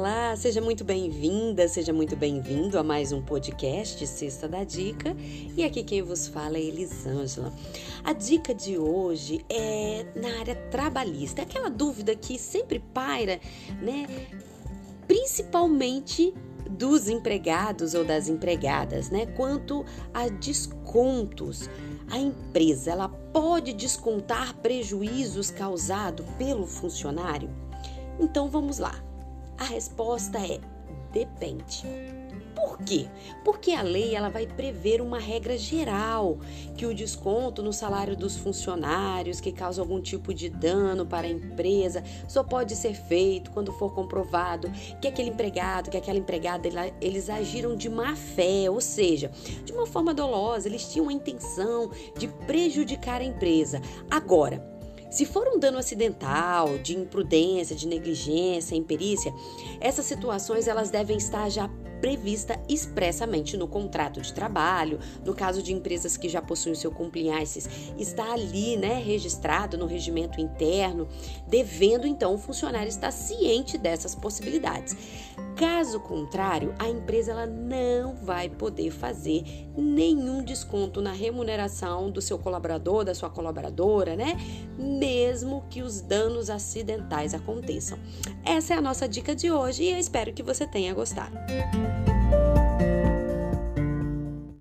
Olá, seja muito bem-vinda, seja muito bem-vindo a mais um podcast Sexta da Dica. E aqui quem vos fala é Elisângela. A dica de hoje é na área trabalhista, aquela dúvida que sempre paira, né? Principalmente dos empregados ou das empregadas, né? Quanto a descontos. A empresa ela pode descontar prejuízos causados pelo funcionário? Então vamos lá. A resposta é depende. Por quê? Porque a lei ela vai prever uma regra geral que o desconto no salário dos funcionários que causa algum tipo de dano para a empresa só pode ser feito quando for comprovado que aquele empregado, que aquela empregada eles agiram de má fé, ou seja, de uma forma dolosa, eles tinham a intenção de prejudicar a empresa. Agora, se for um dano acidental, de imprudência, de negligência, imperícia, essas situações elas devem estar já prevista expressamente no contrato de trabalho. No caso de empresas que já possuem seu compliance, está ali, né, registrado no regimento interno, devendo então o funcionário estar ciente dessas possibilidades. Caso contrário, a empresa ela não vai poder fazer nenhum desconto na remuneração do seu colaborador, da sua colaboradora, né? Mesmo que os danos acidentais aconteçam. Essa é a nossa dica de hoje e eu espero que você tenha gostado.